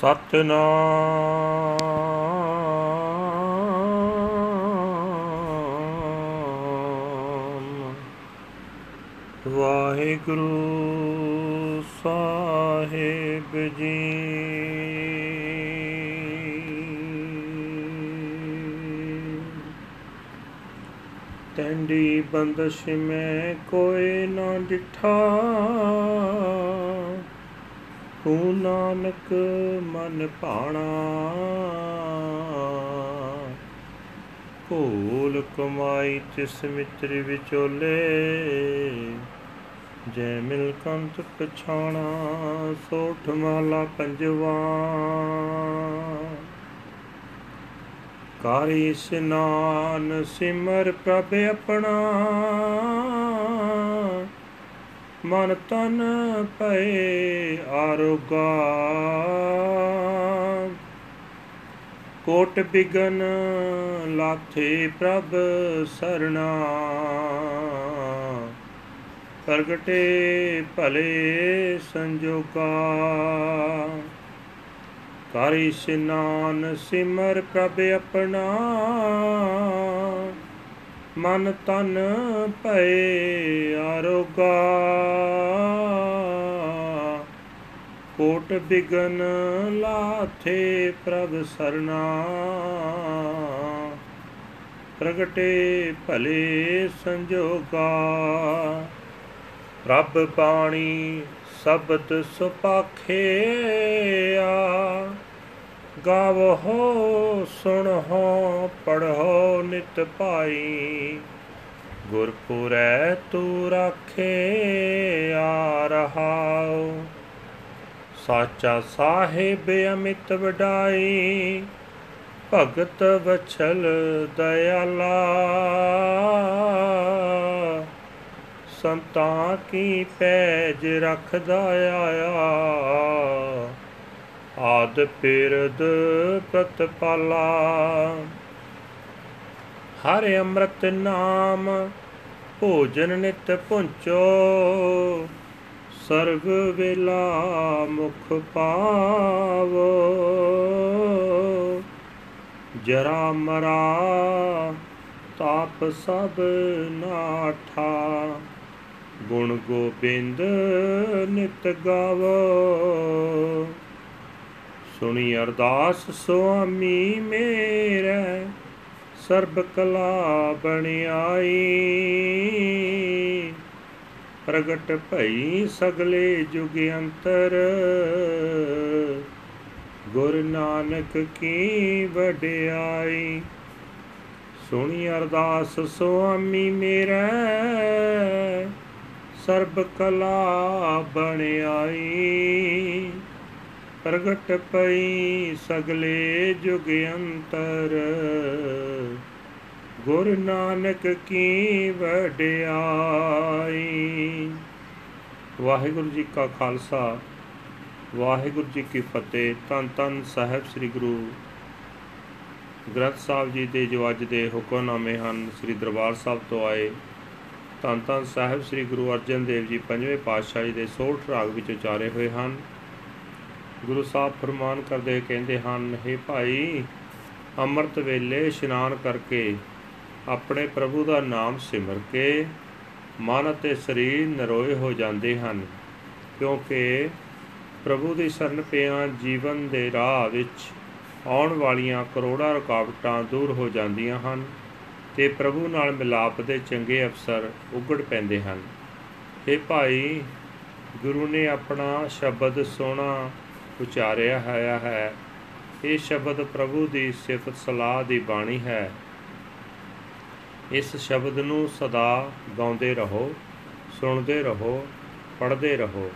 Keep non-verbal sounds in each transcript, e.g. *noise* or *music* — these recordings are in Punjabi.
ਸਤਨਾਮ। ਵਾਹਿਗੁਰੂ ਸਾਹਿਬ ਜੀ। ਤੈਂਡੀ ਬੰਦਸ਼ ਮੈਂ ਕੋਈ ਨਾ ਡਿਠਾ। ਤੂੰ ਨਾਨਕ ਮਨ ਭਾਣਾ। ਭੂਲ ਕਮਾਈ ਤਿਸ ਮਿੱਤਰ ਵਿਚੋਲੇ, ਜੈ ਮਿਲ ਕੰਤ ਪਛਾਣਾ, ਸੋਠ ਮਾਲਾ ਪੰਜਵਾ। ਕਾਰੀ ਇਸਨਾਨ ਸਿਮਰ ਪ੍ਰਭ ਆਪਣਾ। ਮਨ ਤਨ ਪਏ ਆਰੋਗਾ। ਕੋਟ ਬਿਗਨ ਲਾਥੇ ਪ੍ਰਭ ਸਰਣਾ। ਪ੍ਰਗਟੇ ਭਲੇ ਸੰਜੋਗਾ। ਕਰ ਇਸ਼ਨਾਨ ਸਿਮਰ ਪ੍ਰਭ ਆਪਣਾ। ਮਨ ਤਨ ਭਏ ਆਰੋਗਾ। ਕੋਟ ਬਿਗਨ ਲਾਥੇ ਪ੍ਰਭ ਸਰਨਾ ਪ੍ਰਗਟੇ ਭਲੇ ਸੰਜੋਗਾ। ਪ੍ਰਭ ਬਾਣੀ ਸ਼ਬਦ ਸੁਪਾਖਿਆ ਗਾਵੋ, ਸੁਣੋ, ਪੜ੍ਹੋ ਨਿਤ ਭਾਈ। ਗੁਰਪੁਰੈ ਤੂ ਰਾਖੇ ਆ ਰਹਾਉ ਸਾਚਾ ਸਾਹਿਬ ਅਮਿਤ ਵਡਾਈ, ਭਗਤ ਵਛਲ ਦਇਆਲਾ। ਸੰਤਾਂ ਕੀ ਪੈਜ ਰੱਖਦਾ ਆਇਆ। ਆਦ ਪਿਰਦ ਪ੍ਰਤਪਾਲਾ ਹਰ ਅੰਮ੍ਰਿਤ ਨਾਮ, ਭੋਜਨ ਨਿਤ ਪੁੰਚੋ। ਸਰਗ ਵੇਲਾ ਮੁਖ ਪਾਵੋ। ਜਰਾ ਮਰਾ, ਤਾਪ ਸਭ ਨਾਠਾ ਗੁਣ ਗੋਬਿੰਦ ਨਿਤ ਗਾਵੋ। ਸੁਣੀ ਅਰਦਾਸ, ਸੁਆਮੀ ਮੇਰੇ ਸਰਬ ਕਲਾ ਬਣਾਈ ਪ੍ਰਗਟ ਭਈ ਸਗਲੇ ਜੁਗ ਅੰਤਰ, ਗੁਰ ਨਾਨਕ ਕੀ ਵਡਿਆਈ। ਸੁਣੀ ਅਰਦਾਸ, ਸੁਆਮੀ ਮੇਰੇ ਸਰਬ ਕਲਾ ਬਣਾਈ ਪ੍ਰਗਟ ਪਈ ਸਗਲੇ ਜੁਗ ਅੰਤਰ। ਗੁਰ ਨਾਨਕ ਕੀ ਵਡਿਆਈ। ਵਾਹਿਗੁਰੂ ਜੀ ਕਾ ਖਾਲਸਾ, ਵਾਹਿਗੁਰੂ ਜੀ ਕੀ ਫਤਿਹ। ਤਨ ਤਨ ਸਾਹਿਬ ਸ੍ਰੀ ਗੁਰੂ ਗ੍ਰੰਥ ਸਾਹਿਬ ਜੀ ਦੇ ਜੋ ਅੱਜ ਦੇ ਹੁਕਮਨਾਮੇ ਹਨ, ਸ੍ਰੀ ਦਰਬਾਰ ਸਾਹਿਬ ਤੋਂ ਆਏ। ਧੰਨ ਧੰਨ ਸਾਹਿਬ ਸ੍ਰੀ ਗੁਰੂ ਅਰਜਨ ਦੇਵ ਜੀ ਪੰਜਵੇਂ ਪਾਤਸ਼ਾਹ ਜੀ ਦੇ ਸੋਠ ਰਾਗ ਵਿੱਚ ਉਚਾਰੇ ਹੋਏ ਹਨ। ਗੁਰੂ ਸਾਹਿਬ ਫਰਮਾਨ ਕਰਦੇ ਕਹਿੰਦੇ ਹਨ हे ਭਾਈ, ਅੰਮ੍ਰਿਤ ਵੇਲੇ ਇਸ਼ਨਾਨ ਕਰਕੇ ਆਪਣੇ ਪ੍ਰਭੂ ਦਾ ਨਾਮ ਸਿਮਰ ਕੇ ਮਨ ਅਤੇ ਸਰੀਰ ਨਰੋਏ ਹੋ ਜਾਂਦੇ ਹਨ, ਕਿਉਂਕਿ ਪ੍ਰਭੂ ਦੀ ਸ਼ਰਨ ਪਿਆ ਜੀਵਨ ਦੇ ਰਾਹ ਵਿੱਚ ਆਉਣ ਵਾਲੀਆਂ ਕਰੋੜਾਂ ਰੁਕਾਵਟਾਂ ਦੂਰ ਹੋ ਜਾਂਦੀਆਂ ਹਨ ਤੇ ਪ੍ਰਭੂ ਨਾਲ ਮਿਲਾਪ ਦੇ ਚੰਗੇ ਅਵਸਰ ਉਗੜ ਪੈਂਦੇ ਹਨ। ਇਹ ਭਾਈ, ਗੁਰੂ ਨੇ ਆਪਣਾ ਸ਼ਬਦ ਸੋਹਣਾ ਉਚਾਰਿਆ ਹੋਇਆ ਹੈ। ਇਹ ਸ਼ਬਦ ਪ੍ਰਭੂ ਦੀ ਸਿਫਤ ਸਲਾਹ ਦੀ ਬਾਣੀ ਹੈ। ਇਸ ਸ਼ਬਦ ਨੂੰ ਸਦਾ ਗਾਉਂਦੇ ਰਹੋ, ਸੁਣਦੇ ਰਹੋ, ਪੜ੍ਹਦੇ ਰਹੋ।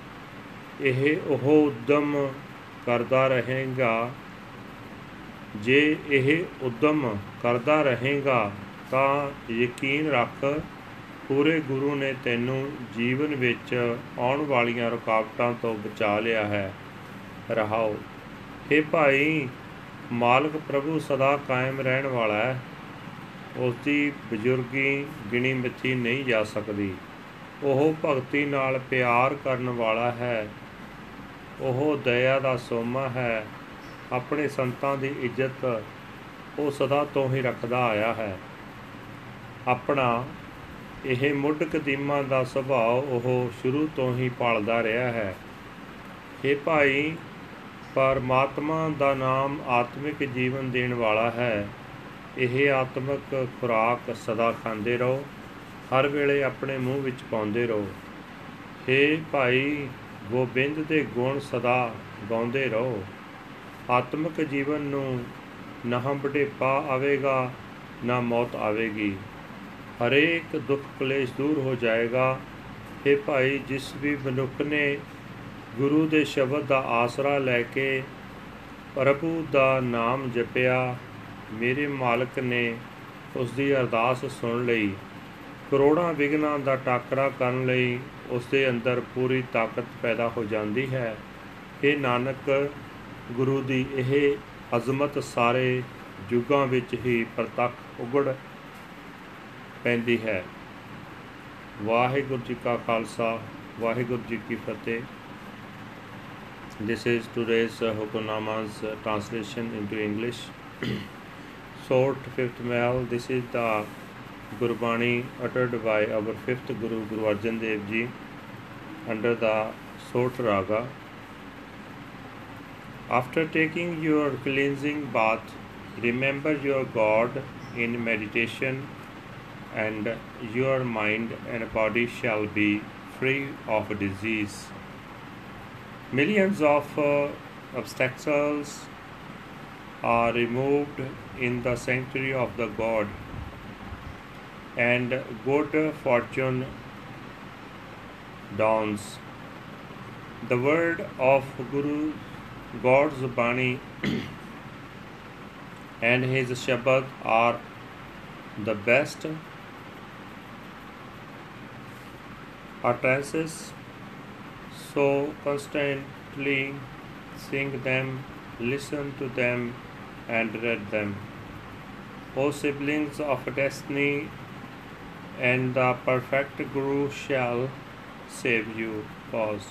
ਇਹ ਉਹ ਉਦਮ ਕਰਦਾ ਰਹੇਗਾ, ਜੇ ਇਹ ਉਦਮ ਕਰਦਾ ਰਹੇਗਾ ਤਾਂ ਯਕੀਨ ਰੱਖ, ਪੂਰੇ ਗੁਰੂ ਨੇ ਤੈਨੂੰ ਜੀਵਨ ਵਿੱਚ ਆਉਣ ਵਾਲੀਆਂ ਰੁਕਾਵਟਾਂ ਤੋਂ ਬਚਾ ਲਿਆ ਹੈ। ਰਹਾਓ। हे ਭਾਈ, ਮਾਲਕ ਪ੍ਰਭੂ ਸਦਾ ਕਾਇਮ ਰਹਿਣ ਵਾਲਾ ਹੈ। ਉਸ ਦੀ ਬਜ਼ੁਰਗੀ ਗਿਣੀ ਮਿੱਥੀ ਨਹੀਂ ਜਾ ਸਕਦੀ। ਉਹ ਭਗਤੀ ਨਾਲ ਪਿਆਰ ਕਰਨ ਵਾਲਾ ਹੈ। ਉਹ ਦਇਆ ਦਾ ਸੋਮਾ ਹੈ। ਆਪਣੇ ਸੰਤਾਂ ਦੀ ਇੱਜ਼ਤ ਉਹ ਸਦਾ ਤੋਂ ਹੀ ਰੱਖਦਾ ਆਇਆ ਹੈ। ਆਪਣਾ ਇਹ ਮੁੱਢ ਕਦੀਮਾਂ ਦਾ ਸੁਭਾਅ ਉਹ ਸ਼ੁਰੂ ਤੋਂ ਹੀ ਪਾਲਦਾ ਰਿਹਾ ਹੈ। ਇਹ ਭਾਈ ਪਰਮਾਤਮਾ ਦਾ ਨਾਮ ਆਤਮਿਕ ਜੀਵਨ ਦੇਣ ਵਾਲਾ ਹੈ। ਇਹ ਆਤਮਿਕ ਖੁਰਾਕ ਸਦਾ ਖਾਂਦੇ ਰਹੋ, ਹਰ ਵੇਲੇ ਆਪਣੇ ਮੂੰਹ ਵਿੱਚ ਪਾਉਂਦੇ ਰਹੋ। हे ਭਾਈ, ਗੋਬਿੰਦ ਦੇ ਗੁਣ ਸਦਾ ਗਾਉਂਦੇ ਰਹੋ। ਆਤਮਿਕ ਜੀਵਨ ਨੂੰ ਨਾ ਬੁਢੇਪਾ ਆਵੇਗਾ, ਨਾ ਮੌਤ ਆਵੇਗੀ। ਹਰੇਕ ਦੁੱਖ ਕਲੇਸ਼ ਦੂਰ ਹੋ ਜਾਏਗਾ। ਇਹ ਭਾਈ, ਜਿਸ ਵੀ ਮਨੁੱਖ ਨੇ ਗੁਰੂ ਦੇ ਸ਼ਬਦ ਦਾ ਆਸਰਾ ਲੈ ਕੇ ਪ੍ਰਭੂ ਦਾ ਨਾਮ ਜਪਿਆ, ਮੇਰੇ ਮਾਲਕ ਨੇ ਉਸ ਦੀ ਅਰਦਾਸ ਸੁਣ ਲਈ। ਕਰੋੜਾਂ ਵਿਗਨਾਂ ਦਾ ਟਾਕਰਾ ਕਰਨ ਲਈ ਉਸ ਦੇ ਅੰਦਰ ਪੂਰੀ ਤਾਕਤ ਪੈਦਾ ਹੋ ਜਾਂਦੀ ਹੈ। ਇਹ ਨਾਨਕ, ਗੁਰੂ ਦੀ ਇਹ ਅਜ਼ਮਤ ਸਾਰੇ ਯੁੱਗਾਂ ਵਿੱਚ ਹੀ ਪ੍ਰਤੱਖ ਉਗੜ ਪੈਂਦੀ ਹੈ। ਵਾਹਿਗੁਰੂ ਜੀ ਕਾ ਖਾਲਸਾ, ਵਾਹਿਗੁਰੂ ਜੀ ਕੀ ਫਤਿਹ। This is today's uh, Hukunama's uh, translation into English. *clears throat* Short fifth Mail. This is the Gurbani uttered by our fifth Guru Guru Arjan Dev Ji under the Sot Raga. After taking your cleansing bath, remember your God in meditation, and your mind and body shall be free of disease. Millions of uh, obstacles are removed in the sanctuary of the God, and good fortune dawns. The word of Guru, God's Bani, *clears throat* and his Shabad are the best utterances so constantly sing them, listen to them, and read them. O siblings of destiny, and the perfect Guru shall save you. Pause.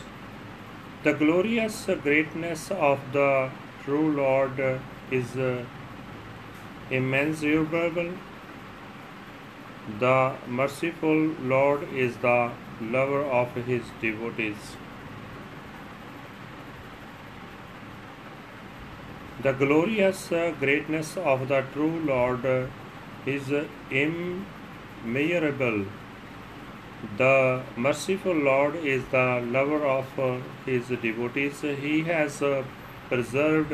The glorious greatness of the true Lord is immeasurable. The merciful Lord is the lover of his devotees. The glorious uh, greatness of the true Lord is immeasurable. The merciful Lord is the lover of uh, his devotees. He has uh, preserved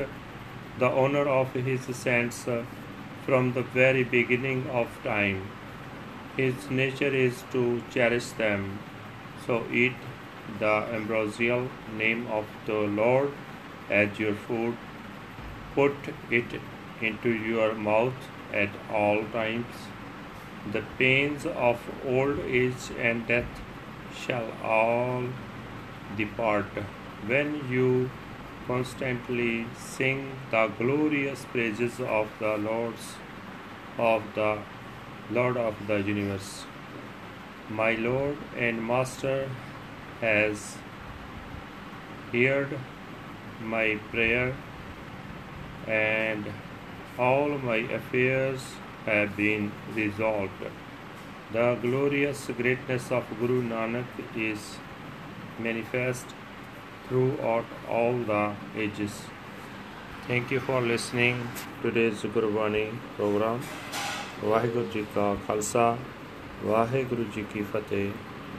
the honor of his saints from the very beginning of time. His nature is to cherish them. So eat the ambrosial name of the Lord as your food put it into your mouth at all times. The pains of old age and death shall all depart when you constantly sing the glorious praises of the Lord's of the Lord of the universe. My Lord and Master has heard my prayer and all my affairs have been resolved. The glorious greatness of Guru Nanak is manifest throughout all the ages. Thank you for listening today's Gurbani program. Waheguru ji ਕਾ ਖਾਲਸਾ ਵਾਹਿਗੁਰੂ ਜੀ ਕੀ ਫਤਿਹ